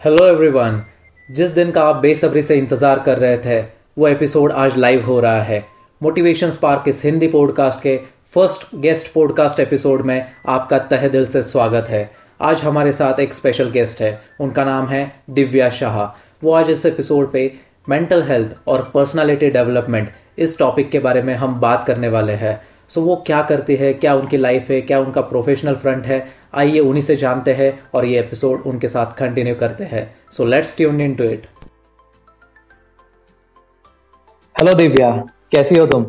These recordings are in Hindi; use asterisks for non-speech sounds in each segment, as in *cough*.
हेलो एवरीवन जिस दिन का आप बेसब्री से इंतज़ार कर रहे थे, वो एपिसोड आज लाइव हो रहा है। मोटिवेशन स्पार्क इस हिंदी पॉडकास्ट के फ़र्स्ट गेस्ट पॉडकास्ट एपिसोड में आपका तहे दिल से स्वागत है। आज हमारे साथ एक स्पेशल गेस्ट है। उनका नाम है दिव्या शाह। वो आज इस एपिसोड पे मेंटल हेल्थ और पर्सनालिटी डेवलपमेंट इस टॉपिक के बारे में हम बात करने वाले हैं। सो वो क्या करती है? क्या उनकी लाइफ है? क्या उनका प्रोफेशनल फ्रंट है? आइए उन्हीं से जानते हैं और ये एपिसोड उनके साथ कंटिन्यू करते हैं। So let's tune in to it hello Divya. कैसी हो तुम?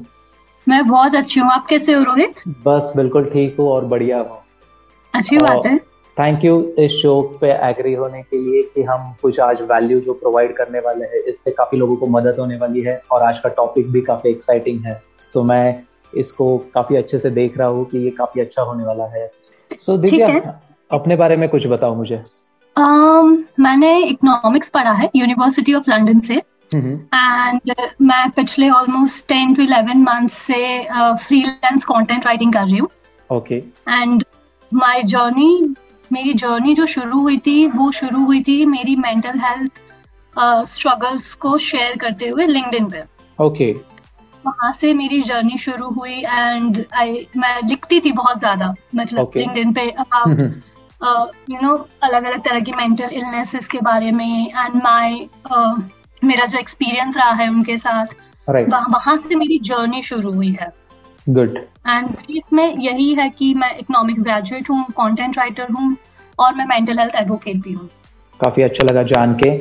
मैं बहुत अच्छी हूँ। आप कैसे हो रोहित? बस बिल्कुल ठीक हूँ और बढ़िया हूँ। अच्छी बात है। थैंक यू इस शो पे एग्री होने के लिए कि हम कुछ आज वैल्यू जो प्रोवाइड करने वाले हैं इससे काफ़ी लोगों को मदद होने वाली है और आज का टॉपिक भी काफ़ी एक्साइटिंग है। सो so, मैं इसको काफ़ी अच्छे से देख रहा हूँ कि ये काफ़ी अच्छा होने वाला है। सो so, दिव्या अपने बारे में कुछ बताओ मुझे। Um, मैंने इकोनॉमिक्स पढ़ा है यूनिवर्सिटी ऑफ़ लंदन से। एंड uh, मैं पिछले almost ten to eleven month से फ्रीलांस कंटेंट राइटिंग कर रही हूँ। ओके एंड माय जर्नी मेरी जर्नी जो शुरू हुई थी वो शुरू हुई थी मेरी मेंटल हेल्थ स्ट्रगल्स को शेयर करते हुए लिंक्डइन पे। ओके. वहाँ से मेरी जर्नी शुरू हुई एंड आई मैं लिखती थी बहुत ज़्यादा मतलब लिंक्डइन पे अबाउट यू नो अलग अलग तरह की मेंटल इलनेसेस के बारे में एंड माय uh, मेरा जो एक्सपीरियंस रहा है उनके साथ right. वहाँ से मेरी जर्नी शुरू हुई है. गुड एंड इसमें यही है कि मैं इकोनॉमिक्स ग्रेजुएट हूँ कंटेंट राइटर हूँ और मैं मेंटल हेल्थ एडवोकेट भी हूँ. काफ़ी अच्छा लगा जान के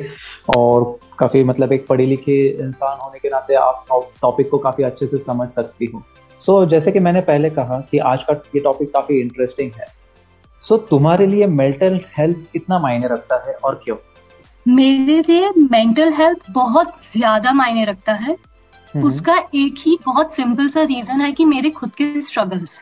और काफ़ी मतलब एक पढ़ी लिखी इंसान होने के नाते आप टॉपिक को काफ़ी अच्छे से समझ सकती हूँ। सो so, जैसे कि मैंने पहले कहा कि आज का ये टॉपिक काफ़ी इंटरेस्टिंग है। सो so, तुम्हारे लिए मेंटल हेल्थ कितना मायने रखता है और क्यों? मेरे लिए मेंटल हेल्थ बहुत ज़्यादा मायने रखता है। हम्म। उसका एक ही बहुत सिंपल सा रीजन है कि मेरे खुद के स्ट्रगल्स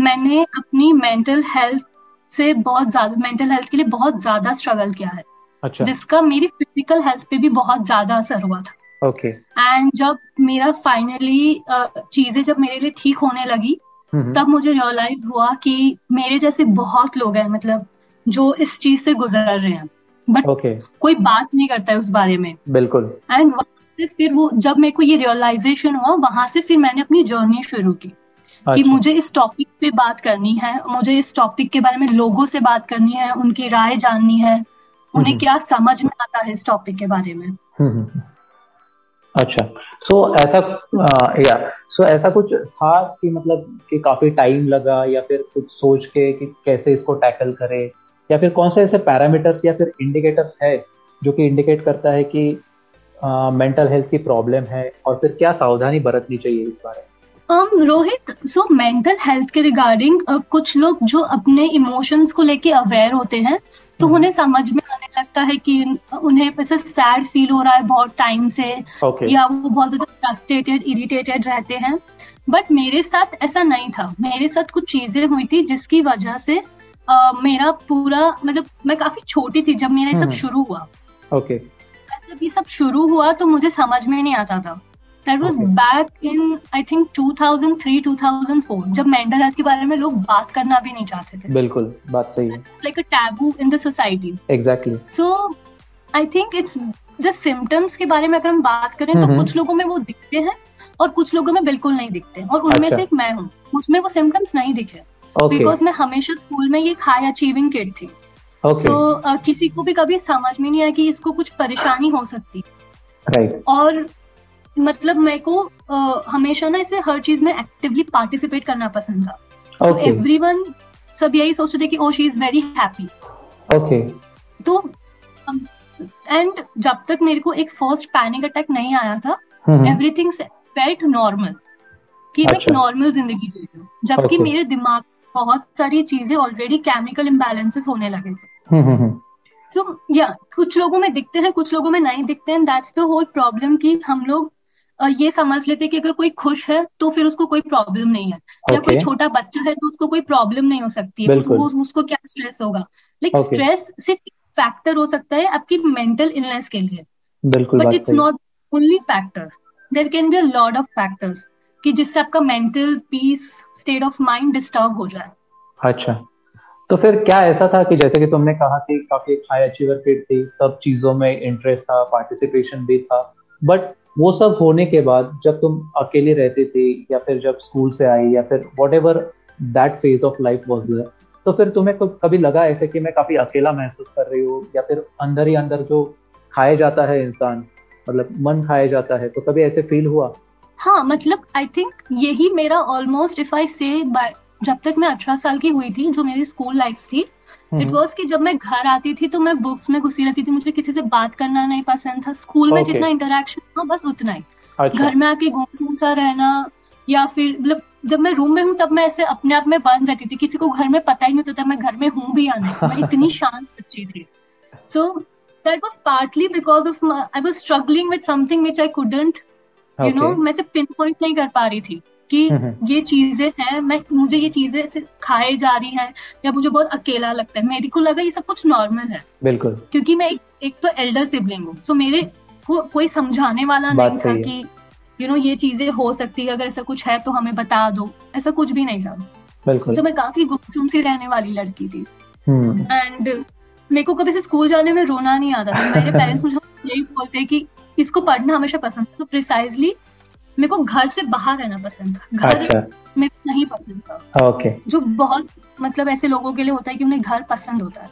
मैंने अपनी मेंटल हेल्थ से बहुत ज़्यादा मेंटल हेल्थ के लिए बहुत ज़्यादा स्ट्रगल किया है। अच्छा। जिसका मेरी फ़िज़िकल हेल्थ पे भी बहुत ज़्यादा असर हुआ था। ओके एंड जब मेरा फाइनली चीज़ें जब मेरे लिए ठीक होने लगी तब मुझे रियलाइज़ हुआ कि मेरे जैसे बहुत लोग हैं मतलब जो इस चीज़ से गुजर रहे हैं। But okay. कोई बात नहीं करता है उस बारे में। बिल्कुल। एंड से फिर वो जब मेरे को ये रियलाइजेशन हुआ वहाँ से फिर मैंने अपनी जर्नी शुरू की। अच्छा। कि मुझे इस टॉपिक पे बात करनी है मुझे इस टॉपिक के बारे में लोगों से बात करनी है उनकी राय जाननी है। उन्हें क्या समझ में आता है इस टॉपिक के बारे में? अच्छा सो so, ऐसा आ, या सो so, ऐसा कुछ था कि मतलब कि काफ़ी टाइम लगा या फिर कुछ सोच के कि कैसे इसको टैकल करे? या फिर कौन से ऐसे पैरामीटर्स या फिर इंडिकेटर्स है जो कि इंडिकेट करता है कि मेंटल हेल्थ की प्रॉब्लम है और फिर क्या सावधानी बरतनी चाहिए इस बारे में? Um, Rohit so mental health के रिगार्डिंग uh, कुछ लोग जो अपने इमोशंस को लेके अवेयर होते हैं तो हम्म। उन्हें समझ में आने लगता है कि उन्हें ऐसे सैड फील हो रहा है बहुत टाइम से okay. या वो बहुत ज़्यादा फ्रस्ट्रेटेड इरिटेटेड रहते हैं बट मेरे साथ ऐसा नहीं था मेरे साथ कुछ चीज़ें हुई थी जिसकी वजह से uh, मेरा पूरा मतलब मैं काफ़ी छोटी थी जब मेरा ये सब हम्म। शुरू हुआ ओके okay. जब ये सब शुरू हुआ तो मुझे समझ में नहीं आता था that was back in I think 2003 2004 जब मेंटल हेल्थ के बारे में लोग बात करना भी नहीं चाहते थे। बिल्कुल बात सही है। Like a taboo in the society exactly so I think it's the symptoms के बारे में अगर हम बात करें तो कुछ लोगों में वो दिखते हैं और कुछ लोगों में बिल्कुल नहीं दिखते और उनमें अच्छा। से एक मैं हूँ मुझमें वो सिम्टम्स नहीं दिखे। Because okay. मैं हमेशा स्कूल में ये हाई अचीविंग किड थी। Okay. तो uh, किसी को भी कभी समझ में नहीं आया कि इसको कुछ परेशानी हो सकती। Right. और मतलब मेरे को uh, हमेशा ना इसे हर चीज़ में एक्टिवली पार्टिसिपेट करना पसंद था। एवरी वन सब यही सोचते थे कि ओ she is very happy okay तो एंड जब तक मेरे को एक फ़र्स्ट पैनिक अटैक नहीं आया था एवरीथिंग फेल्ट नॉर्मल कि मैं नॉर्मल अच्छा। ज़िंदगी जी रही हूँ। जबकि okay. मेरे दिमाग बहुत सारी चीज़ें ऑलरेडी केमिकल इम्बेलेंसेस होने लगे थे। सो या so, yeah, कुछ लोगों में दिखते हैं कुछ लोगों में नहीं दिखते हैं दैट्स द होल प्रॉब्लम कि हम लोग ये समझ लेते कि अगर कोई खुश है तो फिर उसको कोई प्रॉब्लम नहीं है। okay. या कोई छोटा बच्चा है तो उसको कोई प्रॉब्लम नहीं हो सकती है। उसको, उसको क्या स्ट्रेस होगा? लाइक like, स्ट्रेस सिर्फ़ फैक्टर हो सकता है आपकी मेंटल इलनेस के लिए। But it's not only factor there can be a lot of factors कि जिससे आपका mental peace state of mind disturb हो जाए। अच्छा। तो फिर क्या ऐसा था कि जैसे कि तुमने कहा कि काफ़ी हाई अचीवर किड थी सब चीज़ों में इंटरेस्ट था पार्टिसिपेशन भी था बट वो सब होने के बाद जब तुम अकेली रहती थी या फिर जब स्कूल से आई या फिर whatever that phase of life was there तो फिर तुम्हें कभी लगा ऐसे कि मैं काफ़ी अकेला महसूस कर रही हूँ या फिर अंदर ही अंदर जो खाया जाता है इंसान मतलब मन खाया जाता है तो कभी ऐसे फील हुआ? हाँ मतलब आई थिंक यही मेरा ऑलमोस्ट इफ़ आई से जब तक मैं अठारह साल की हुई थी जो मेरी स्कूल लाइफ थी इट वॉज़ कि जब मैं घर आती थी तो मैं बुक्स में घुसी रहती थी। मुझे किसी से बात करना नहीं पसंद था। School okay. में जितना इंटरेक्शन था बस उतना ही। अच्छा. घर में आके गुमसुम सा रहना या फिर मतलब जब मैं रूम में हूँ तब मैं ऐसे अपने आप में बंद रहती थी। किसी को घर में पता ही नहीं होता था मैं घर में हूँ भी या नहीं। मैं इतनी *laughs* शांत बच्ची थी। So that was partly because of I was struggling with something which I couldn't you know मैं से पिन पॉइंट नहीं कर पा रही थी। कि हम्म, हम्म। ये चीज़ें हैं मैं मुझे ये चीज़ें खाए जा रही हैं या मुझे बहुत अकेला लगता है। मेरे को लगा ये सब कुछ नॉर्मल है। बिल्कुल। क्योंकि मैं एक, एक तो एल्डर सिबलिंग हूँ सो मेरे को कोई समझाने वाला नहीं था कि यू नो ये चीज़ें हो सकती है अगर ऐसा कुछ है तो हमें बता दो। ऐसा कुछ भी नहीं था। बिल्कुल। तो मैं काफ़ी गुमसुम सी रहने वाली लड़की थी। And hmm. मेरे को कभी से स्कूल जाने में रोना नहीं आता था। मेरे पेरेंट्स मुझे यही बोलते कि इसको पढ़ना हमेशा पसंद है। सो प्रिसाइजली मेरे को घर से बाहर रहना पसंद था। घर अच्छा। को नहीं पसंद था। ओके। जो बहुत मतलब ऐसे लोगों के लिए होता है कि उन्हें घर पसंद होता है।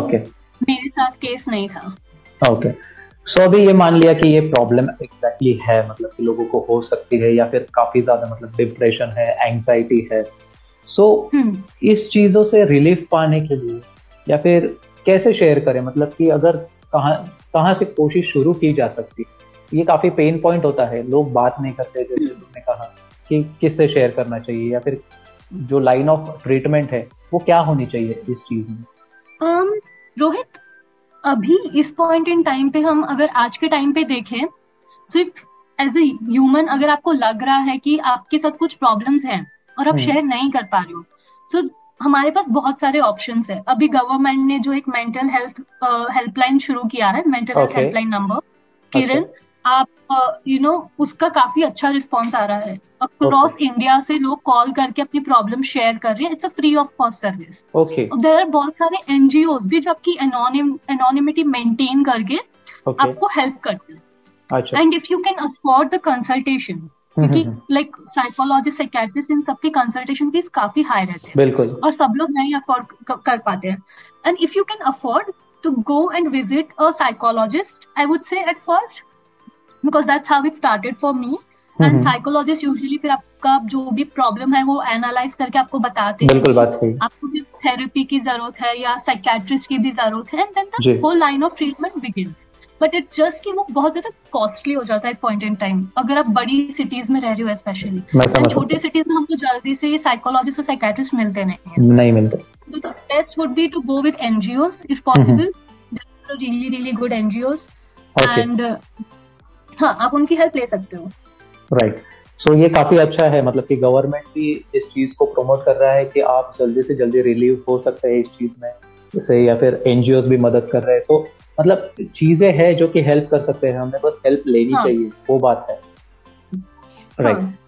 ओके। मेरे साथ केस नहीं था। ओके। सो so, अभी ये मान लिया कि ये प्रॉब्लम एग्जैक्टली exactly है मतलब कि लोगों को हो सकती है या फिर काफ़ी ज़्यादा मतलब डिप्रेशन है एंग्जाइटी है। सो so, हम्म। इस चीज़ों से रिलीफ पाने के लिए या फिर कैसे शेयर करें? मतलब कि अगर कहाँ कहाँ से कोशिश शुरू की जा सकती है? ये काफ़ी पेन पॉइंट होता है। लोग बात नहीं करते जैसे तुमने कहा कि किससे शेयर करना चाहिए या फिर जो लाइन ऑफ़ ट्रीटमेंट है वो क्या होनी चाहिए इस चीज़ में? um, रोहित अभी इस पॉइंट इन टाइम पे हम अगर आज के टाइम पे देखें सिर्फ़ एज ए ह्यूमन अगर आपको लग रहा है कि आपके साथ कुछ प्रॉब्लम्स हैं और आप शेयर हम्म। नहीं कर पा रहे हो सो so, हमारे पास बहुत सारे ऑप्शन है। अभी गवर्नमेंट ने जो एक मेंटल हेल्थ हेल्पलाइन शुरू किया है mental health helpline number Kiran आप you uh, know you know, उसका काफ़ी अच्छा रिस्पॉन्स आ रहा है। अक्रॉस. इंडिया से लोग कॉल करके अपनी प्रॉब्लम शेयर कर रहे हैं। It's a free of cost service there are बहुत सारे एनजीओ भी जो आपकी एनोनिमिटी मेंटेन करके okay. आपको हेल्प करते हैं। And if you can afford the consultation क्योंकि लाइक साइकोलॉजिस्ट साइकेट्रिस्ट इन सबकी कंसल्टेशन फ़ीस काफ़ी हाई रहते हैं। बिल्कुल। और सब लोग नहीं अफोर्ड कर पाते हैं। And if you can afford to go and visit a psychologist I would say at first because that's how it started for me and psychologist usually फिर आपका जो भी प्रॉब्लम है वो एनालाइज करके आपको बताते हैं बात सही। आपको सिर्फ़ थेरेपी की ज़रूरत है या साइकेट्रिस्ट की भी ज़रूरत है and then the whole line of treatment begins but it's just कि वो बहुत ज़्यादा कॉस्टली हो जाता है पॉइंट इन टाइम अगर आप बड़ी सिटीज़ में रह रहे हो स्पेशली छोटे सिटीज़ में हमको जल्दी से साइकोलॉजिस्ट और साइकेट्रिस्ट मिलते नहीं है। नहीं मिलते। So the best would be to go with NGOs if possible really really good NGOs and हाँ आप उनकी हेल्प ले सकते हो राइट right. सो so, ये काफ़ी अच्छा है मतलब कि गवर्नमेंट भी इस चीज़ को प्रमोट कर रहा है कि आप जल्दी से जल्दी रिलीव हो सकते हैं इस चीज़ में जैसे या फिर एनजीओ भी मदद कर रहे हैं सो so, मतलब चीज़ें हैं जो कि हेल्प कर सकते हैं हमें बस हेल्प लेनी हाँ. चाहिए वो बात है राइट right. हाँ.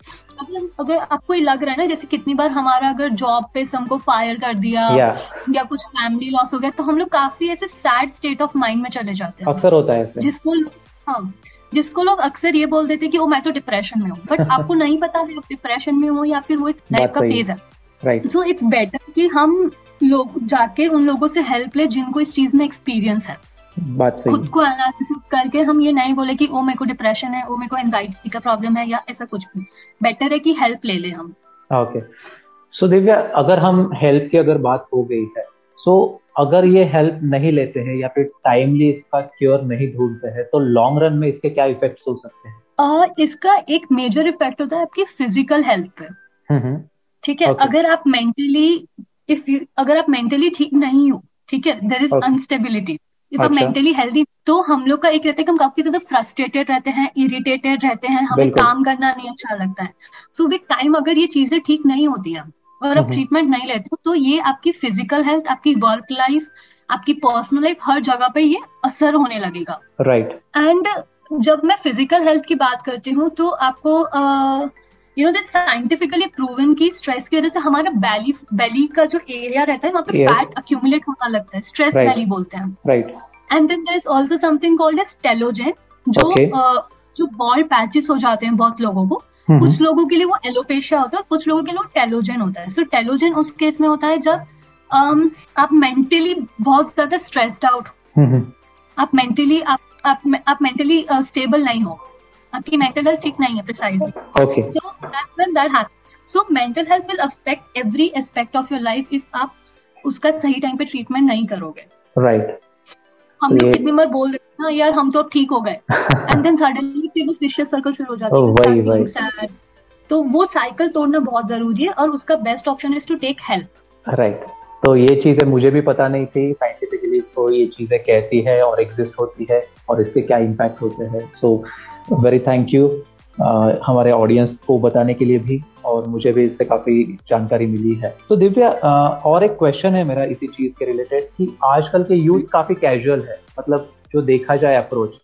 अगर अगर आपको ये लग रहा है ना जैसे कितनी बार हमारा अगर जॉब पे हमको फायर कर दिया या, या कुछ फैमिली लॉस हो गया तो हम लोग काफ़ी ऐसे सैड स्टेट ऑफ़ माइंड में चले जाते हैं अक्सर होता है ऐसे जिसको हाँ जिसको लोग अक्सर ये बोल देते कि ओ मैं तो डिप्रेशन में हूँ. बट *laughs* आपको नहीं पता है डिप्रेशन में हो या फिर वो एक लाइफ का फ़ेज़ है। राइट सो इट्स बेटर कि हम लोग जाके उन लोगों से हेल्प ले जिनको इस चीज़ में एक्सपीरियंस है। बात सही खुद को एनालिसिस करके हम ये नहीं बोले कि ओ मेरे को डिप्रेशन है ओ मेरे को एंजाइटी का प्रॉब्लम है या ऐसा कुछ भी। बेटर है कि हेल्प ले ले हम। ओके सो दिव्या अगर हम हेल्प की अगर बात हो गई है सो so, अगर ये हेल्प नहीं लेते हैं या फिर टाइमली इसका क्योर नहीं ढूंढते हैं तो लॉन्ग रन में इसके क्या इफेक्ट्स हो सकते हैं? uh, इसका एक मेजर इफ़ेक्ट होता है आपकी फ़िज़िकल हेल्थ पे। हम्म, हम्म। ठीक है? Okay. अगर आप मेंटली इफ़ अगर आप मेंटली ठीक नहीं हो ठीक है? देर इज़ अनस्टेबिलिटी इफ़ आप मेंटली हेल्दी तो हम लोग का एक रहता है कि हम काफ़ी ज़्यादा फ्रस्ट्रेटेड रहते हैं इरिटेटेड रहते हैं हमें काम करना नहीं अच्छा लगता है। सो विद टाइम अगर ये चीज़ें ठीक नहीं होती हैं और आप ट्रीटमेंट नहीं लेते हो तो ये आपकी फ़िज़िकल हेल्थ आपकी वर्क लाइफ आपकी पर्सनल लाइफ हर जगह पे ये असर होने लगेगा। Right right. एंड जब मैं फ़िज़िकल हेल्थ की बात करती हूँ तो आपको you know this scientifically proven की स्ट्रेस की वजह से हमारा बेली बेली का जो एरिया रहता है वहाँ पे फैट अक्यूमुलेट होना लगता है स्ट्रेस बेली बोलते हैं right and then there is also something called as telogen जो okay. uh, जो बॉल पैचेस हो जाते हैं बहुत लोगों को कुछ लोगों के लिए वो एलोपेशिया होता है और कुछ लोगों के लिए टेलोजेन होता है। सो so, टेलोजेन उस केस में होता है जब um, आप मेंटली बहुत ज़्यादा स्ट्रेस्ड आउट आप मेंटली आप आप आप मेंटली स्टेबल uh, नहीं हो। आपकी मेंटल हेल्थ ठीक नहीं है precisely so that's when that happens so mental health will affect every aspect of your life if आप उसका सही टाइम पे ट्रीटमेंट नहीं करोगे। Right right. हम लोग कितनी बार बोल देते हैं यार हम तो अब ठीक हो गए. एंड देन सडनली फिर उस विशेष सर्कल शुरू हो जाता है *laughs* तो वो साइकिल तोड़ना बहुत ज़रूरी है और उसका best option is to take help right तो ये चीज़ें मुझे भी पता नहीं थी साइंटिफिकली इसको ये चीज़ें कहती है और एग्जिस्ट होती है और इसके क्या इम्पैक्ट होते हैं। सो वेरी थैंक यू हमारे ऑडियंस को बताने के लिए भी और मुझे भी इससे काफ़ी जानकारी मिली है। तो दिव्या और एक क्वेश्चन है मेरा इसी चीज़ के रिलेटेड कि आजकल के यूथ काफ़ी कैजुअल है। मतलब जो देखा जाए अप्रोच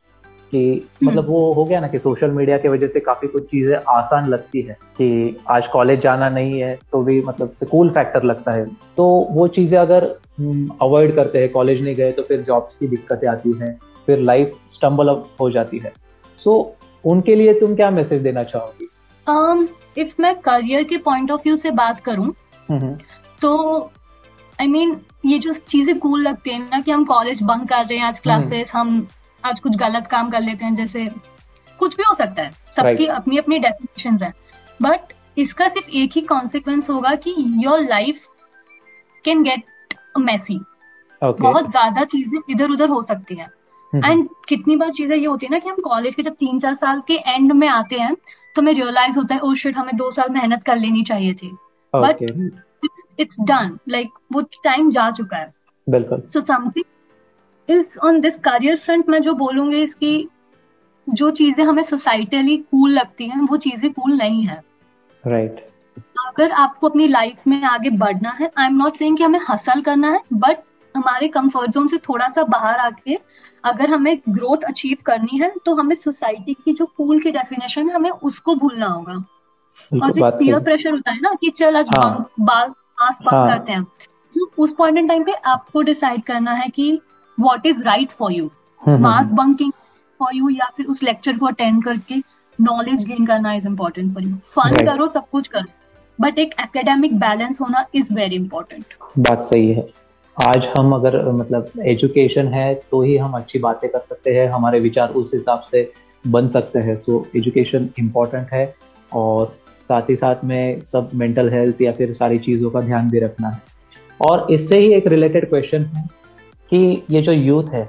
कि हम्म। मतलब वो हो गया ना कि सोशल मीडिया की वजह से काफ़ी कुछ चीज़ें आसान लगती है कि आज कॉलेज जाना नहीं है तो भी मतलब कूल फैक्टर लगता है। तो वो चीज़ें अगर अवॉइड हम्म, करते हैं कॉलेज नहीं गए तो फिर जॉब्स की दिक्कतें आती हैं फिर लाइफ स्टम्बल अप हो जाती है। सो so, उनके लिए तुम क्या मैसेज देना चाहोगी? Um, इफ़ मैं करियर के पॉइंट ऑफ़ व्यू से बात करूँ तो आई I मीन mean, ये जो चीज़ें कूल लगती है ना कि हम कॉलेज बंक कर रहे हैं आज क्लासेस हम्म। हम आज कुछ गलत काम कर लेते हैं जैसे कुछ भी हो सकता है सबकी right. अपनी अपनी डेफिनेशन है। बट इसका सिर्फ़ एक ही कॉन्सिक्वेंस होगा कि your life can get messy बहुत ज़्यादा चीज़ें इधर उधर हो सकती है। And hmm. कितनी बार चीज़ें ये होती है ना कि हम कॉलेज के जब तीन चार साल के एंड में आते हैं तो हमें रियलाइज़ होता है ओ oh शिट हमें दो साल मेहनत कर लेनी चाहिए थी। But it's it's done like वो टाइम जा चुका है। बिल्कुल। So something is on this career front मैं जो बोलूँगी इसकी जो चीज़ें हमें सोसाइटली कूल लगती हैं वो चीज़ें कूल नहीं है। Right right. अगर आपको अपनी लाइफ में आगे बढ़ना है आई एम नॉट सेइंग कि हमें हसल करना है बट हमारे कंफर्ट जोन से थोड़ा सा बाहर आके अगर हमें ग्रोथ अचीव करनी है तो हमें सोसाइटी की जो कूल की डेफिनेशन है हमें उसको भूलना होगा। और जो पीयर प्रेशर होता है ना कि चल आज हाँ, आस पास हाँ, करते हैं। तो उस पॉइंट इन टाइम पे आपको डिसाइड करना है कि what is right for you mass bunking for you या फिर उस लेक्चर को अटेंड करके नॉलेज गेन करना is important for you fun करो सब कुछ करो। बट एक एकेडमिक बैलेंस होना इज़ वेरी इंपॉर्टेंट बात सही है। आज हम अगर मतलब एजुकेशन है तो ही हम अच्छी बातें कर सकते हैं हमारे विचार उस हिसाब से बन सकते हैं। सो एजुकेशन इंपॉर्टेंट है और साथ ही साथ में सब मेंटल हेल्थ या फिर सारी चीज़ों का ध्यान भी रखना है। और इससे ही एक रिलेटेड क्वेश्चन है कि ये जो यूथ है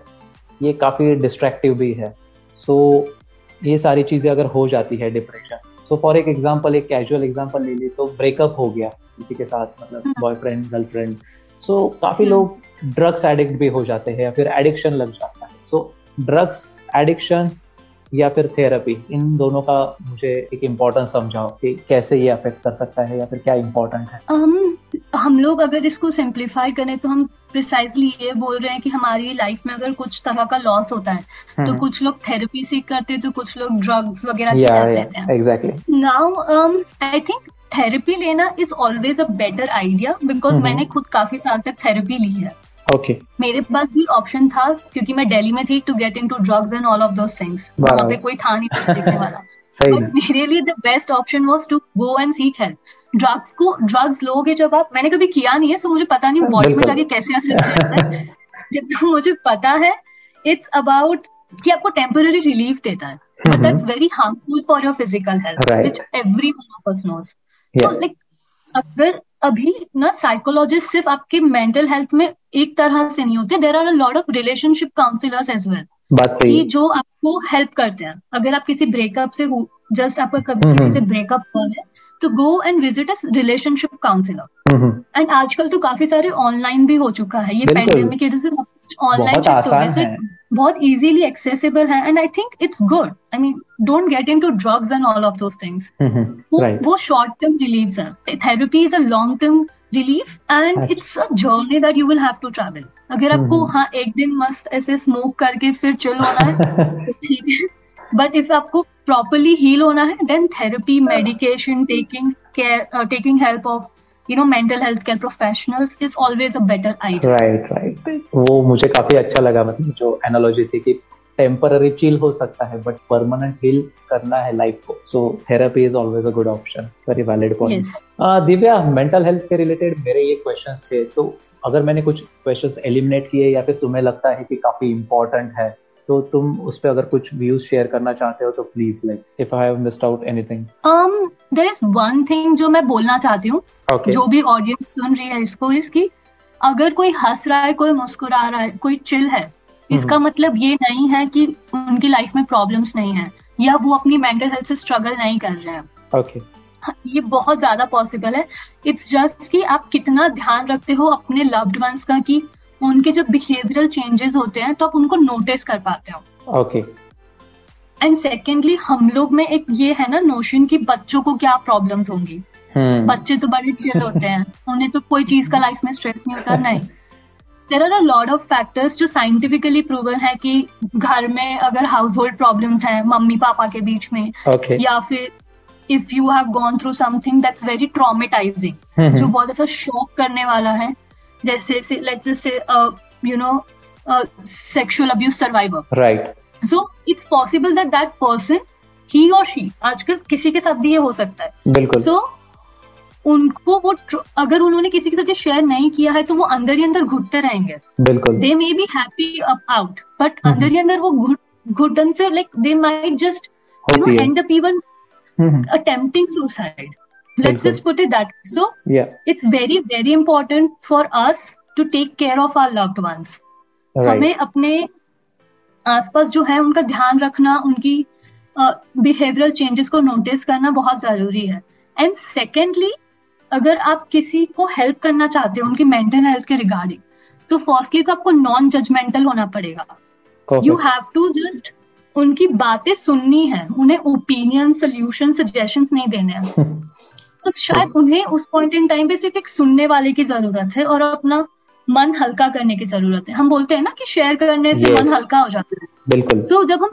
ये काफ़ी डिस्ट्रैक्टिव भी है। सो so, ये सारी चीज़ें अगर हो जाती है डिप्रेशन सो फॉर एक एग्ज़ाम्पल एक कैजुअल एग्ज़ाम्पल ले ली तो ब्रेकअप हो गया किसी के साथ मतलब बॉयफ्रेंड गर्लफ्रेंड सो so, काफ़ी हम्म। लोग ड्रग्स एडिक्ट भी हो जाते हैं या फिर एडिक्शन लग जाता है सो ड्रग्स एडिक्शन या फिर थेरेपी इन दोनों का मुझे एक इम्पोर्टेंस समझाओ कि कैसे ये अफेक्ट कर सकता है या फिर क्या इम्पोर्टेंट है um, हम लोग अगर इसको सिंप्लीफाई करें तो हम प्रिसाइजली ये बोल रहे हैं कि हमारी लाइफ में अगर कुछ तरह का लॉस होता है तो हम्म। कुछ लोग थेरेपी सीख करते हैं तो कुछ लोग ड्रग्स वगैरह लेते हैं exactly now I think therapy लेना is always a better idea because मैंने खुद काफ़ी साल तक थेरेपी ली है। Okay okay. मेरे पास भी ऑप्शन था क्योंकि मैं दिल्ली में थी to get into drugs and all of those things वहाँ पे कोई था नहीं *laughs* देखने वाला। बट मेरे लिए the best option was to go and seek help drugs को ड्रग्स लोगे जब आप मैंने कभी किया नहीं है सो मुझे पता नहीं बॉडी में जाके कैसे असर करता है। *laughs* जितना मुझे पता है इट्स अबाउट कि आपको टेम्पररी रिलीफ देता है। But that's very harmful for your physical health which every one of us knows तो लाइक अगर अभी ना साइकोलॉजिस्ट सिर्फ़ आपके मेंटल हेल्थ में एक तरह से नहीं होते there are a lot of relationship counsellors as well कि जो आपको हेल्प करते हैं। अगर आप किसी ब्रेकअप से जस्ट आपका कभी किसी से ब्रेकअप हुआ है तो go and visit a relationship counsellor and आजकल तो काफ़ी सारे ऑनलाइन भी हो चुका है। ये पेंडेमिक की वजह से सब ऑनलाइन शिफ्ट हो बहुत इजीली एक्सेसिबल है and I think it's good I mean don't get into drugs and all of those things वो शॉर्ट टर्म रिलीव है. Therapy is a long term relief and it's a journey that you will have to travel अगर आपको हाँ एक दिन मस्त ऐसे स्मोक करके फिर चिल होना है *laughs* तो ठीक है। बट इफ़ आपको प्रॉपरली हील होना है then therapy medication taking care taking help of you know mental health care professionals is always a better idea right right वो मुझे काफ़ी अच्छा लगा मतलब जो एनालॉजी थी कि टेम्पररी चिल हो सकता है बट परमानेंट हील करना है लाइफ को. So therapy is always a good option very valid point Divya mental health के रिलेटेड मेरे ये क्वेश्चंस थे. तो अगर मैंने कुछ क्वेश्चंस एलिमिनेट किए या फिर तुम्हें लगता है कि काफ़ी इंपॉर्टेंट है तो तुम उस पर अगर कुछ व्यूज़ शेयर करना चाहते हो तो please like if I have missed out anything um there is one thing जो मैं बोलना चाहती हूँ okay. जो भी ऑडियंस सुन रही है इसको इसकी अगर कोई हंस रहा है कोई मुस्कुरा रहा है कोई चिल है इसका हम्म। मतलब ये नहीं है कि उनकी लाइफ में प्रॉब्लम्स नहीं है या वो अपनी मेंटल हेल्थ से स्ट्रगल नहीं कर रहे हैं ओके okay. हाँ, ये बहुत ज़्यादा पॉसिबल है इट्स जस्ट कि आप कितना ध्यान रखते हो अपने लव्ड वंस का कि उनके जब बिहेवियरल चेंजेस होते हैं तो आप उनको नोटिस कर पाते हो। ओके एंड सेकेंडली हम लोग में एक ये है ना नोशन कि बच्चों को क्या प्रॉब्लम्स होंगी। Hmm. बच्चे तो बड़े चिल होते हैं उन्हें तो कोई चीज़ का लाइफ में स्ट्रेस नहीं होता नहीं। There are a lot of factors जो साइंटिफिकली प्रूवन है कि घर में अगर हाउस होल्ड प्रॉब्लम है मम्मी पापा के बीच में okay. या फिर if you have gone through something that's very traumatising जो बहुत ऐसा शॉक करने वाला है जैसे let's say you know sexual abuse survivor right so it's possible that that person he और शी आजकल किसी के साथ भी ये हो सकता है। बिल्कुल। सो so, उनको वो अगर उन्होंने किसी के साथ शेयर नहीं किया है तो वो अंदर ही अंदर घुटते रहेंगे। बिल्कुल। They may be happy up out but अंदर ही अंदर वो घुटन से like they might just you know end up even attempting suicide let's just put it that way. so yeah. it's very very important for us to take care of our loved ones. Right. हमें अपने आसपास जो है उनका ध्यान रखना उनकी बिहेवियरल uh, चेंजेस को नोटिस करना बहुत ज़रूरी है. एंड सेकेंडली अगर आप किसी को हेल्प करना चाहते हो उनकी मेंटल हेल्थ के रिगार्डिंग सो फर्स्टली तो आपको नॉन जजमेंटल होना पड़ेगा. यू हैव टू जस्ट उनकी बातें सुननी है. उन्हें ओपिनियन सोल्यूशन सजेशन नहीं देने हैं. *laughs* तो शायद उन्हें उस पॉइंट इन टाइम पे सिर्फ़ एक सुनने वाले की ज़रूरत है और अपना मन हल्का करने की ज़रूरत है। हम बोलते हैं ना कि शेयर करने से yes. मन हल्का हो जाता है। बिल्कुल। सो so, जब हम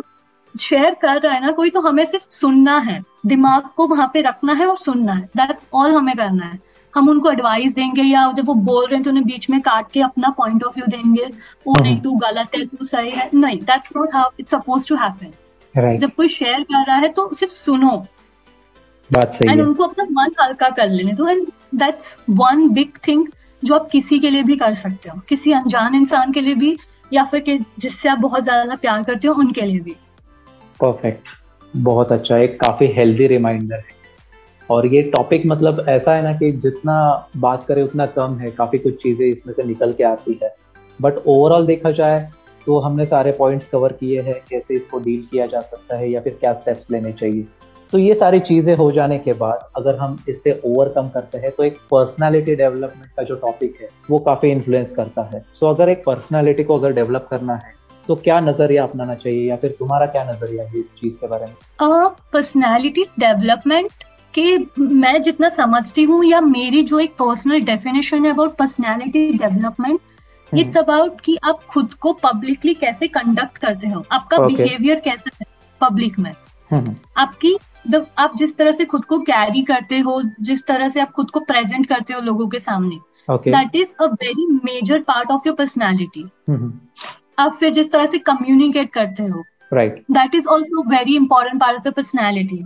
शेयर कर रहा है ना कोई तो हमें सिर्फ़ सुनना है। दिमाग को वहाँ पे रखना है और सुनना है। दैट्स ऑल हमें करना है। हम उनको एडवाइस देंगे या जब वो बोल रहे हैं तो उन्हें बीच में काट के अपना पॉइंट ऑफ़ व्यू देंगे। वो नहीं हम्म। तू गलत है तू सही है। नहीं that's not how it's suppose to happen जब कोई शेयर कर रहा है तो सिर्फ़ सुनो। बात सही एंड उनको अपना मन हल्का कर लेने तो and that's one big thing जो आप किसी के लिए भी कर सकते हो। किसी अनजान इंसान के लिए भी या फिर जिससे आप बहुत ज़्यादा प्यार करते हो उनके लिए भी। परफेक्ट बहुत अच्छा। एक काफ़ी हेल्दी रिमाइंडर है। और ये टॉपिक मतलब ऐसा है ना कि जितना बात करें उतना कम है। काफ़ी कुछ चीज़ें इसमें से निकल के आती है। बट ओवरऑल देखा जाए तो हमने सारे पॉइंट्स कवर किए हैं। कैसे इसको डील किया जा सकता है या फिर क्या स्टेप्स लेने चाहिए। तो ये सारी चीज़ें हो जाने के बाद अगर हम इससे ओवरकम करते हैं तो एक पर्सनालिटी डेवलपमेंट का जो टॉपिक है वो काफ़ी इन्फ्लुएंस करता है। सो so, अगर एक पर्सनालिटी को अगर डेवलप करना है तो क्या नज़रिया अपनाना चाहिए या फिर तुम्हारा क्या नज़रिया है इस चीज़ के बारे में? पर्सनैलिटी डेवलपमेंट के मैं जितना समझती हूँ या मेरी जो एक पर्सनल डेफिनेशन है about personality development it's about कि आप खुद को पब्लिकली कैसे कंडक्ट करते हो? आपका बिहेवियर okay. कैसे है पब्लिक में? हम्म। आपकी द, आप जिस तरह से खुद को कैरी करते हो जिस तरह से आप खुद को प्रेजेंट करते हो लोगों के सामने that is a very major part of your personality आप फिर जिस तरह से कम्युनिकेट करते हो right that is also very important part of the personality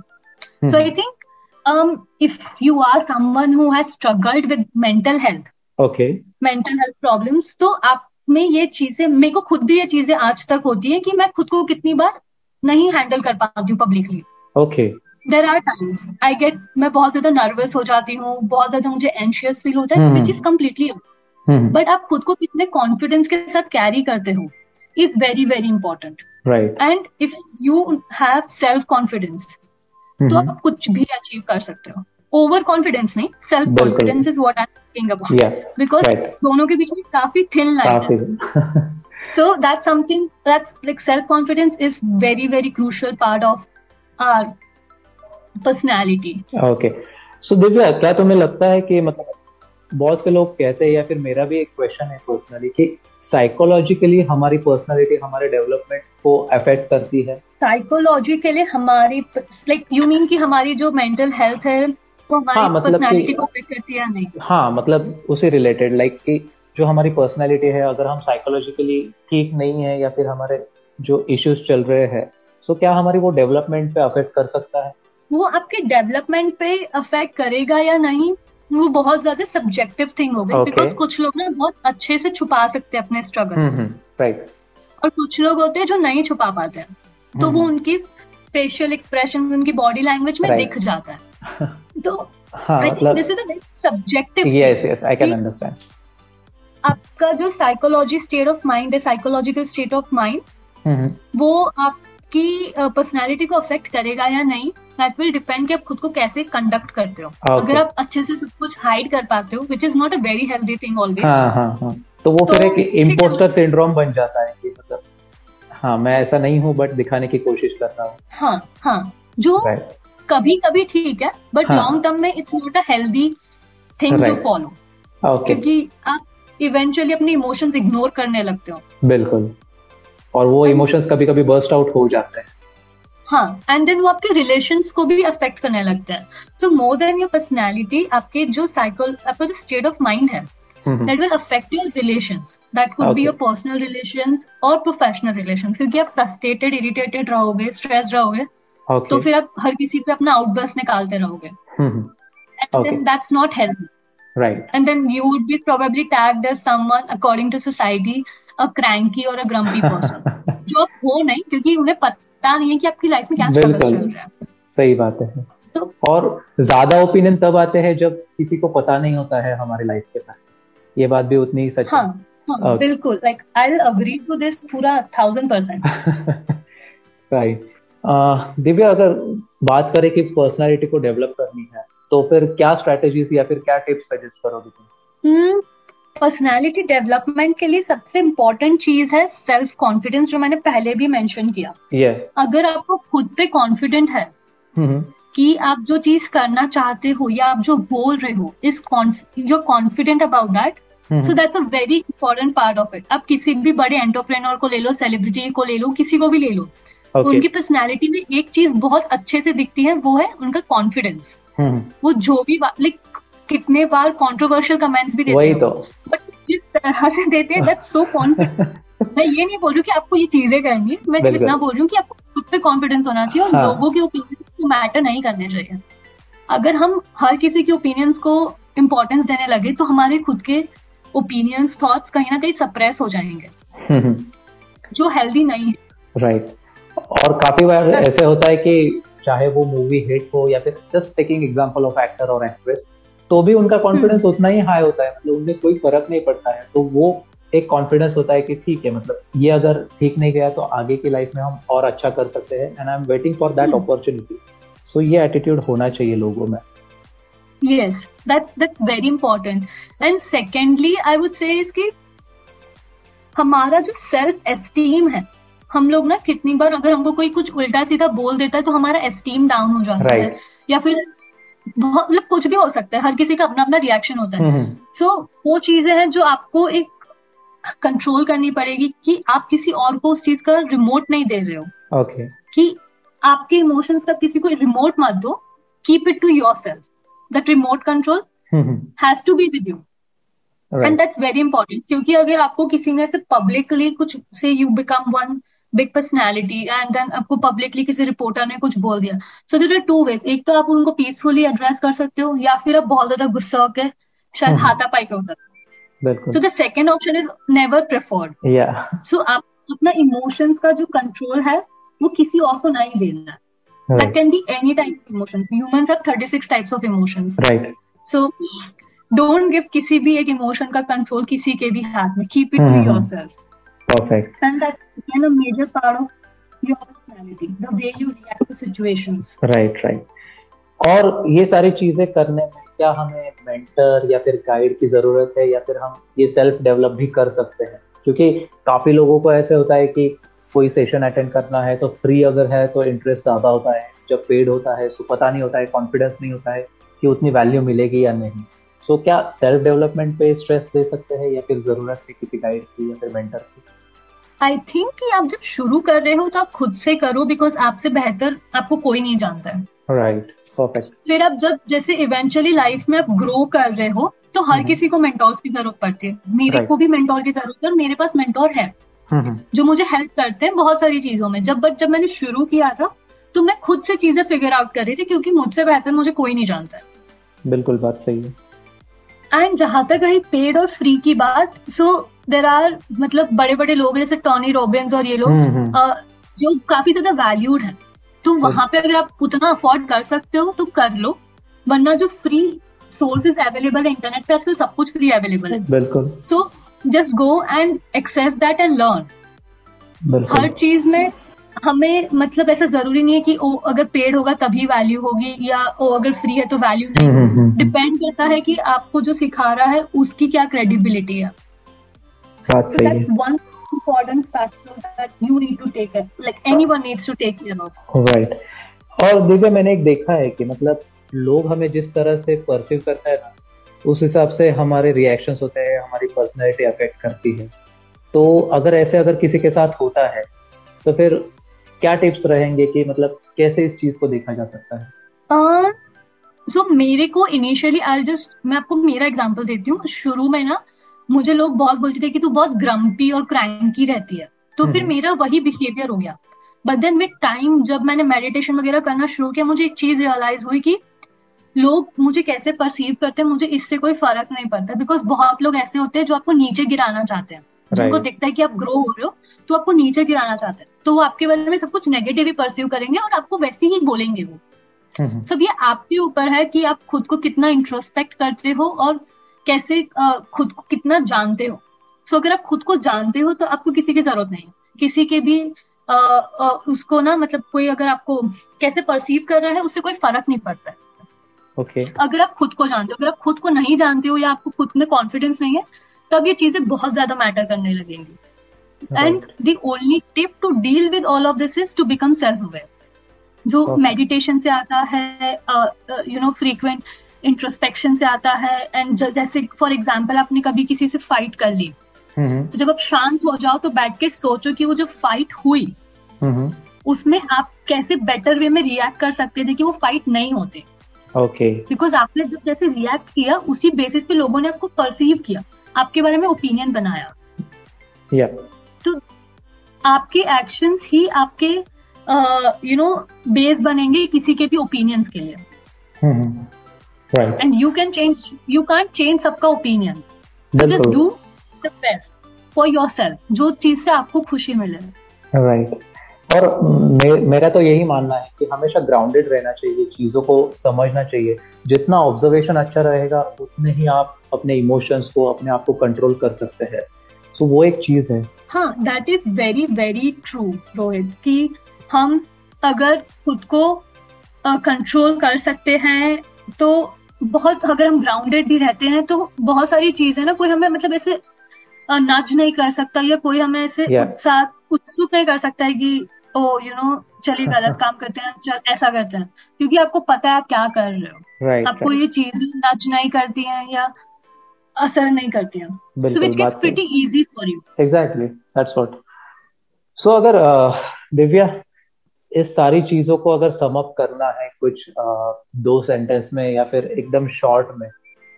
so I think if you are someone who has struggled with mental health okay mental health problems तो आप में ये चीज़ें मेरे को खुद भी ये चीज़ें आज तक होती है कि मैं खुद को कितनी बार नहीं हैंडल कर पाती हूँ publicly okay there are times I get मैं बहुत ज़्यादा नर्वस हो जाती हूँ बहुत ज़्यादा मुझे एंशियस फील होता है विच इज़ कम्प्लीटली बट आप खुद को कितने कॉन्फिडेंस के साथ कैरी करते हो is very very important. Right. And if you have self confidence तो आप कुछ भी अचीव कर सकते हो. ओवर कॉन्फिडेंस नहीं self confidence is what I thinking about because दोनों के बीच में काफ़ी थिन लाइन है. *laughs* so that's something that's like self confidence is very very crucial part of our okay okay. So Divya क्या तुम्हें लगता है कि मतलब बहुत से लोग कहते हैं या फिर मेरा भी एक क्वेश्चन है पर्सनली कि साइकोलॉजिकली हमारी पर्सनालिटी हमारे डेवलपमेंट को अफेक्ट करती है? साइकोलॉजिकली हमारी लाइक यू मीन कि हमारी जो मेंटल हेल्थ है वो हमारी हाँ, मतलब पर्सनालिटी को अफेक्ट करती है नहीं? हाँ मतलब उसे रिलेटेड लाइक कि जो हमारी पर्सनालिटी है अगर हम साइकोलॉजिकली ठीक नहीं है या फिर हमारे जो इश्यूज़ चल रहे हैं तो क्या हमारी वो डेवलपमेंट पे अफेक्ट कर सकता है? वो आपके डेवलपमेंट पे अफेक्ट करेगा या नहीं वो बहुत ज़्यादा सब्जेक्टिव थिंग हो गई बिकॉज़ कुछ लोग ना बहुत अच्छे से छुपा सकते हैं अपने स्ट्रगल राइट हम्म, हम्म, और कुछ लोग होते हैं जो नहीं छुपा पाते हैं। तो वो हम्म। उनकी फेशियल एक्सप्रेशन उनकी बॉडी लैंग्वेज में दिख जाता है। *laughs* तो I think this is a very subjective yes yes I can understand आपका जो साइकोलॉजी स्टेट ऑफ़ माइंड है साइकोलॉजिकल स्टेट ऑफ़ माइंड वो आपकी पर्सनैलिटी को अफेक्ट करेगा या नहीं दैट विल डिपेंड कि आप खुद को कैसे कंडक्ट करते हो। Okay. अगर आप अच्छे से सब कुछ हाइड कर पाते हो which is not a very healthy thing always तो वो फिर तो, एक इम्पोस्टर सिंड्रोम बन जाता है कि मतलब हाँ मैं ऐसा नहीं हूँ बट दिखाने की कोशिश कर रहा हूँ। हाँ हाँ। जो कभी कभी ठीक है बट लॉन्ग टर्म में it's not a healthy thing to follow क्योंकि आप इवेंचुअली अपने इमोशंस इग्नोर करने लगते हो। बिल्कुल। और वो इमोशंस कभी कभी बर्स्ट आउट हो जाते हैं। हाँ एंड देन वो आपके रिलेशन को भी अफेक्ट करने लगता है. So more than your personality आपके जो साइकोल आपका जो स्टेट ऑफ़ माइंड है that will affect your relation that could be your personal relation और प्रोफेशनल रिलेशन क्योंकि आप फ्रस्ट्रेटेड इरिटेटेड रहोगे स्ट्रेस रहोगे okay. तो फिर आप हर किसी पे अपना आउटबर्स निकालते रहोगे. And then that's not healthy right. And then you would be probably tagged as someone according to society a cranky or a grumpy person. *laughs* जो आप हो नहीं क्योंकि उन्हें पता पता नहीं है कि आपकी लाइफ में क्या स्ट्रगल चल रहा है। सही बात है। तो, और ज़्यादा ओपिनियन तब आते हैं जब किसी को पता नहीं होता है हमारी लाइफ के बारे ये बात भी उतनी ही सच हाँ, है बिल्कुल। Like I will agree to this पूरा थाउज़ेंड परसेंट राइट दिव्या अगर बात करें कि पर्सनालिटी को डेवलप करनी है तो फिर क्या स्ट्रेटेजीज या फिर क्या टिप्स सजेस्ट करोगे तुम? हम्म, पर्सनालिटी डेवलपमेंट के लिए सबसे इम्पोर्टेंट चीज़ है सेल्फ कॉन्फिडेंस जो मैंने पहले भी मेंशन किया yeah. अगर आपको खुद पे कॉन्फिडेंट है mm-hmm. कि आप जो चीज़ करना चाहते हो या आप जो बोल रहे हो इस you're confident about that so that's a very important part of it आप किसी भी बड़े एंटरप्रेन्योर को ले लो सेलिब्रिटी को ले लो किसी को भी ले लो okay. उनकी पर्सनैलिटी में एक चीज़ बहुत अच्छे से दिखती है वो है उनका कॉन्फिडेंस mm-hmm. वो जो भी लाइक कितने बार कंट्रोवर्शियल कमेंट्स भी देते वही तो। बट जिस तरह से देते हैं दैट्स सो कॉन्फिडेंट मैं ये नहीं बोल रही हूँ कि आपको ये चीज़ें करनी मैं सिर्फ़ इतना बोल रही हूँ कि आपको खुद पे कॉन्फिडेंस होना चाहिए और हाँ. लोगों के ओपिनियंस को मैटर नहीं करने चाहिए। अगर हम हर किसी के ओपिनियंस को इम्पोर्टेंस देने लगे तो हमारे खुद के ओपिनियंस थॉट्स कहीं ना कहीं सप्रेस हो जाएँगे। हम्म। जो हेल्दी नहीं है। राइट और काफ़ी बार ऐसे होता है कि चाहे वो मूवी हिट हो या फिर just taking example of actor और एक्ट्रेस तो भी उनका कॉन्फिडेंस हम्म। उतना ही हाई होता है मतलब उनमें कोई फ़र्क नहीं पड़ता है। तो वो एक कॉन्फिडेंस होता है कि ठीक है मतलब ये अगर ठीक नहीं गया तो आगे की लाइफ में हम और अच्छा कर सकते हैं and I am waiting for that opportunity so ये एटीट्यूड होना चाहिए लोगों में। Yes that's that's very important and secondly I would say इसकी हमारा जो सेल्फ एस्टीम है हम लोग ना कितनी बार अगर हमको कोई कुछ उल्टा सीधा बोल देता है तो हमारा एस्टीम डाउन हो जाता right. है या फिर मतलब कुछ भी हो सकता है हर किसी का अपना अपना रिएक्शन होता है। सो हम्म, हम्म। so, वो चीज़ें हैं जो आपको एक कंट्रोल करनी पड़ेगी कि आप किसी और को उस चीज़ का रिमोट नहीं दे रहे हो। Okay. कि आपके इमोशंस का किसी को रिमोट मत दो keep it to yourself that remote control has to be with you and that's very important क्योंकि अगर आपको किसी ने से पब्लिकली कुछ say you become one big personality and then आपको पब्लिकली किसी रिपोर्टर ने कुछ बोल दिया। So there are two ways एक तो आप उनको पीसफुली एड्रेस कर सकते हो या फिर आप बहुत ज़्यादा गुस्सा होकर शायद हम्म। हाथापाई पे उतर so the second option is never preferred so आप अपना इमोशंस का जो कंट्रोल है वो किसी और को नहीं देना। That can be any type of emotion humans have 36 types of emotions right so don't give किसी भी एक इमोशन का कंट्रोल किसी के भी हाथ में। Keep it to yourself Perfect. And that's again a major part of your personality, the way you react to situations. Right, right. और ये सारी चीज़ें करने में क्या हमें मेंटर या फिर गाइड की ज़रूरत है या फिर हम ये सेल्फ डेवलप भी कर सकते हैं क्योंकि काफ़ी लोगों को ऐसे होता है कि कोई सेशन अटेंड करना है तो फ्री अगर है तो इंटरेस्ट ज़्यादा होता है जब पेड होता है तो पता नहीं होता है कॉन्फिडेंस नहीं होता है कि उतनी वैल्यू मिलेगी या नहीं सो क्या सेल्फ डेवलपमेंट पे स्ट्रेस दे सकते हैं या फिर ज़रूरत है किसी गाइड की या फिर मेंटर की आई थिंक कि आप जब शुरू कर रहे हो तो आप खुद से करो बिकॉज़ आपसे बेहतर आपको कोई नहीं जानता है। राइट परफेक्ट फिर आप जब जैसे इवेंचुअली लाइफ में आप ग्रो कर रहे हो तो हर हम्म। किसी को मेंटोर्स की ज़रूरत पड़ती है। मेरे right. को भी मेंटोर की ज़रूरत है और मेरे पास मेंटोर है। हम्म, हम्म। जो मुझे हेल्प करते हैं बहुत सारी चीज़ों में। जब बट जब मैंने शुरू किया था तो मैं खुद से चीज़ें फिगर आउट कर रही थी क्योंकि मुझसे बेहतर मुझे कोई नहीं जानता है। बिल्कुल बात सही है। एंड जहाँ तक रही पेड और फ्री की बात सो देर आर मतलब बड़े बड़े लोग जैसे टॉनी रॉबिन्स और ये लोग हम्म, हम्म। जो काफ़ी ज़्यादा वैल्यूड है। तो वहाँ पे अगर आप उतना अफोर्ड कर सकते हो तो कर लो वरना जो फ्री सोर्सेज अवेलेबल है इंटरनेट पे आजकल सब कुछ फ्री अवेलेबल है। बिल्कुल। So just go and access that and learn हर चीज़ में हमें मतलब ऐसा ज़रूरी नहीं है कि ओ अगर पेड होगा तभी वैल्यू होगी या ओ अगर फ्री है तो वैल्यू नहीं। डिपेंड हम्म, करता है कि आपको जो सिखा रहा है उसकी क्या क्रेडिबिलिटी है। बात so सही है। one important factor that you need to take it like anyone needs to take care of. Right. और दिव्या मैंने एक देखा है कि मतलब लोग हमें जिस तरह से परसीव करते हैं ना उस हिसाब से हमारे रिएक्शंस होते हैं हमारी पर्सनैलिटी अफेक्ट करती है। तो अगर ऐसे अगर किसी के साथ होता है तो फिर क्या टिप्स रहेंगे कि मतलब कैसे इस चीज़ को देखा जा सकता है? सो uh, so, मेरे को इनिशियली आई जस्ट मैं आपको मेरा एग्जांपल देती हूँ। शुरू में ना मुझे लोग बहुत बोलते थे कि तू बहुत ग्रम्पी और क्रैंकी रहती है तो फिर हम्म। मेरा वही बिहेवियर हो गया बट देन विद टाइम जब मैंने मेडिटेशन वगैरह करना शुरू किया मुझे एक चीज़ रियलाइज़ हुई कि लोग मुझे कैसे परसीव करते हैं मुझे इससे कोई फ़र्क नहीं पड़ता बिकॉज़ बहुत लोग ऐसे होते हैं जो आपको नीचे गिराना चाहते हैं. जिनको दिखता है कि आप ग्रो हो रहे हो तो आपको नीचे गिराना चाहते हैं तो वो आपके बारे में सब कुछ नेगेटिव ही परसीव करेंगे और आपको वैसे ही बोलेंगे वो हम्म, हम्म। सब ये आपके ऊपर है कि आप खुद को कितना इंट्रोस्पेक्ट करते हो और कैसे खुद को कितना जानते हो? सो so, अगर आप खुद को जानते हो तो आपको किसी की ज़रूरत नहीं। किसी के भी आ, आ, उसको ना मतलब कोई अगर आपको कैसे परसीव कर रहा है उससे कोई फ़र्क नहीं पड़ता है। Okay. अगर आप खुद को जानते हो अगर आप खुद को नहीं जानते हो या आपको खुद में कॉन्फिडेंस नहीं है तब ये चीज़ें बहुत ज़्यादा मैटर करने लगेंगी। And the only tip to deal with all of this is to become self aware जो मेडिटेशन okay. से आता है यू नो फ्रीक्वेंट इंट्रोस्पेक्शन से आता है एंड जैसे फॉर एग्ज़ाम्पल आपने कभी किसी से फाइट कर ली। तो जब आप शांत हो जाओ तो बैठ के सोचो कि वो जो फाइट हुई उसमें आप कैसे बेटर वे में रिएक्ट कर सकते थे कि वो फाइट नहीं होते। ओके बिकॉज़ आपने जब जैसे रिएक्ट किया उसी बेसिस पे लोगों ने आपको परसीव किया आपके बारे में ओपिनियन बनाया। Yeah. तो आपके एक्शंस ही आपके यू नो बेस बनेंगे किसी के भी ओपिनियंस के लिए। And you can change you can change सबका opinion just do the best for yourself जो चीज़ से आपको खुशी मिले। Right right. और मे, मेरा तो यही मानना है कि हमेशा ग्राउंडेड रहना चाहिए चीज़ों को समझना चाहिए। जितना ऑब्जर्वेशन अच्छा रहेगा उतने ही आप अपने इमोशंस को अपने आप को कंट्रोल कर सकते हैं। सो so, वो एक चीज़ है। हाँ that is very very true Rohit कि हम अगर खुद को कंट्रोल uh, कर सकते हैं तो बहुत अगर हम ग्राउंडेड भी रहते हैं तो बहुत सारी चीज़ें ना कोई हमें मतलब ऐसे नज नहीं कर सकता या कोई हमें ऐसे yeah. उत्साह उत्सुक नहीं कर सकता है कि ओ यू नो चलिए *laughs* गलत काम करते हैं चल ऐसा करते हैं। क्योंकि आपको पता है आप क्या कर रहे हो। Right, आपको right. ये चीज़ें नच नहीं करती हैं या असर नहीं करती हैं। So which gets pretty easy for you exactly that's what so अगर दिव्या इस सारी चीज़ों को अगर समअप करना है कुछ आ, दो सेंटेंस में या फिर एकदम शॉर्ट में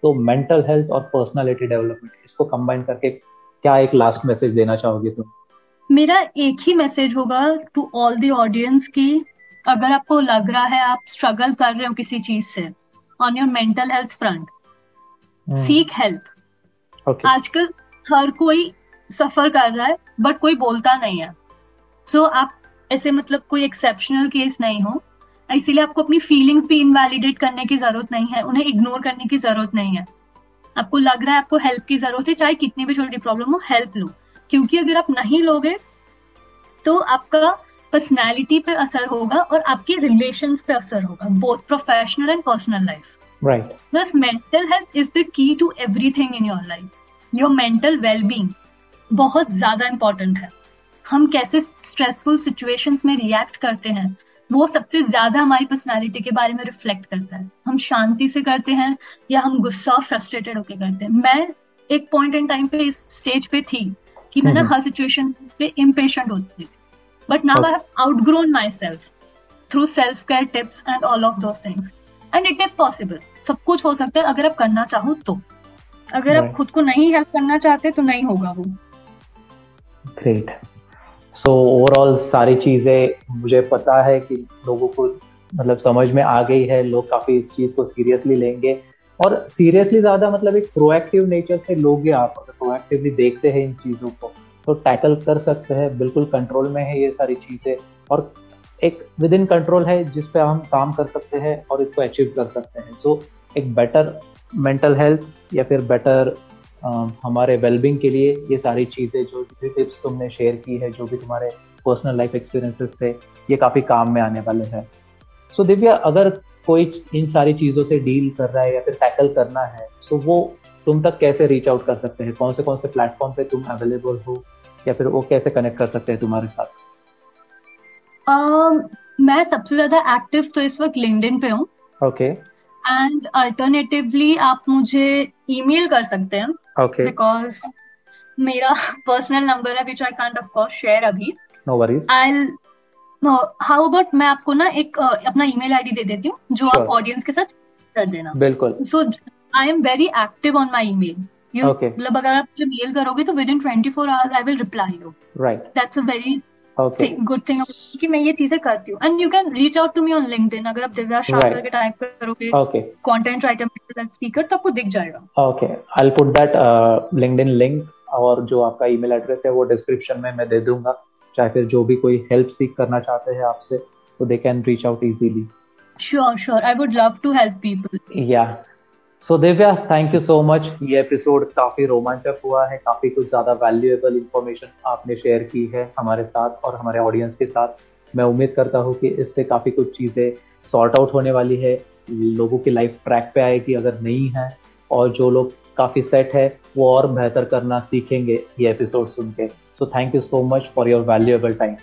तो मेंटल हेल्थ और पर्सनालिटी डेवलपमेंट इसको कंबाइन करके क्या एक लास्ट मैसेज देना चाहोगे तुम? मेरा एक ही मैसेज होगा टू ऑल दी ऑडियंस की अगर आपको लग रहा है आप स्ट्रगल कर रहे हो किसी चीज़ से on your mental health front seek help आजकल हर कोई सफ़र कर रहा है बट कोई बोलता नहीं है। सो so, आप ऐसे मतलब कोई एक्सेप्शनल केस नहीं हो। इसीलिए आपको अपनी फीलिंग्स भी इनवैलिडेट करने की ज़रूरत नहीं है उन्हें इग्नोर करने की ज़रूरत नहीं है। आपको लग रहा है आपको हेल्प की ज़रूरत है चाहे कितनी भी छोटी प्रॉब्लम हो हेल्प लो। क्योंकि अगर आप नहीं लोगे तो आपका पर्सनैलिटी पे असर होगा और आपके रिलेशन पे असर होगा both professional and personal life right बस mental health is the key to everything in your life your mental wellbeing बहुत ज़्यादा इंपॉर्टेंट है। हम कैसे स्ट्रेसफुल सिचुएशंस में रिएक्ट करते हैं वो सबसे ज़्यादा हमारी पर्सनालिटी के बारे में रिफ्लेक्ट करता है। हम शांति से करते हैं या हम गुस्सा और फ्रस्ट्रेटेड होकर करते हैं। मैं एक पॉइंट इन टाइम पे इस स्टेज पे थी कि मैं ना। हर सिचुएशन पे इम्पेशेंट होती थी। But now I have outgrown myself through self care tips and all of those things and it is possible सब कुछ हो सकता है अगर आप करना चाहो तो। अगर आप खुद को नहीं हेल्प करना चाहते तो नहीं होगा वो। ग्रेट सो ओवरऑल सारी चीज़ें मुझे पता है कि लोगों को मतलब समझ में आ गई है। लोग काफ़ी इस चीज़ को सीरियसली लेंगे। और सीरियसली ज़्यादा मतलब एक प्रोएक्टिव नेचर से लोगे आप अगर प्रोएक्टिवली देखते हैं इन चीज़ों को तो टैकल कर सकते हैं। बिल्कुल कंट्रोल में है ये सारी चीज़ें। और एक विद इन कंट्रोल है जिस पे हम काम कर सकते हैं और इसको अचीव कर सकते हैं। सो so, एक बेटर मेंटल हेल्थ या फिर बेटर हमारे वेलबिंग के लिए ये सारी चीज़ें जो भी टिप्स तुमने शेयर की है जो भी तुम्हारे पर्सनल लाइफ एक्सपीरियंसेस थे ये काफ़ी काम में आने वाले हैं। सो so, दिव्या अगर कोई इन सारी चीज़ों से डील कर रहा है या फिर टैकल करना है तो वो तुम तक कैसे रीच आउट कर सकते हैं? कौन से कौन से प्लेटफॉर्म पे तुम अवेलेबल हो? या फिर वो कैसे कनेक्ट कर सकते हैं तुम्हारे साथ? uh, मैं सबसे ज़्यादा एक्टिव तो इस वक्त लिंक्डइन पे हूँ। ओके एंड अल्टरनेटिवली आप मुझे ईमेल कर सकते हैं। Okay. Because मेरा पर्सनल नंबर है which I can't of course share अभी। No worries I how about मैं आपको ना एक uh, अपना ईमेल आईडी दे देती हूँ जो sure. आप ऑडियंस के साथ कर देना। बिल्कुल। So I am very active on my email you मतलब अगर आप जब मेल करोगे तो within twenty four hours I will reply you right that's a very good thing कि मैं ये चीज़ें करती हूँ। And you can reach out to me on LinkedIn अगर आप दिव्या शाह करके टाइप करोगे कंटेंट राइटर स्पीकर तो आपको दिख जाएगा। Okay I put that LinkedIn link और जो आपका ईमेल एड्रेस है वो डिस्क्रिप्शन में मैं दे दूँगा। चाहे फिर जो भी कोई हेल्प सीख करना चाहते हैं आपसे तो they can reach out easily sure sure I would love to help people या so Divya thank you so much ये एपिसोड काफ़ी रोमांचक हुआ है काफ़ी कुछ ज़्यादा वैल्यूएबल इंफॉर्मेशन आपने शेयर की है हमारे साथ और हमारे ऑडियंस के साथ। मैं उम्मीद करता हूँ कि इससे काफ़ी कुछ चीज़ें सॉर्ट आउट होने वाली है लोगों की लाइफ ट्रैक पे आएगी अगर नहीं है और जो लोग काफ़ी सेट है वो और बेहतर करना सीखेंगे ये एपिसोड सुन के। So thank you so much for your valuable time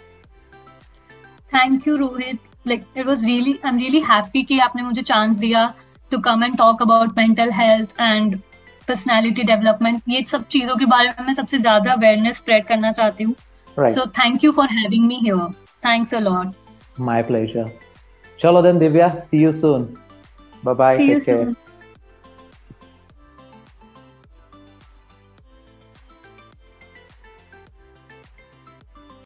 thank you Rohit like it was really I am really happy कि आपने मुझे चांस दिया। To come and talk about mental health and personality development ये सब चीज़ों के बारे में मैं सबसे ज़्यादा अवेयरनेस स्प्रेड करना चाहती हूँ। So thank you for having me here thanks a lot my pleasure चलो then Divya see you soon bye bye take care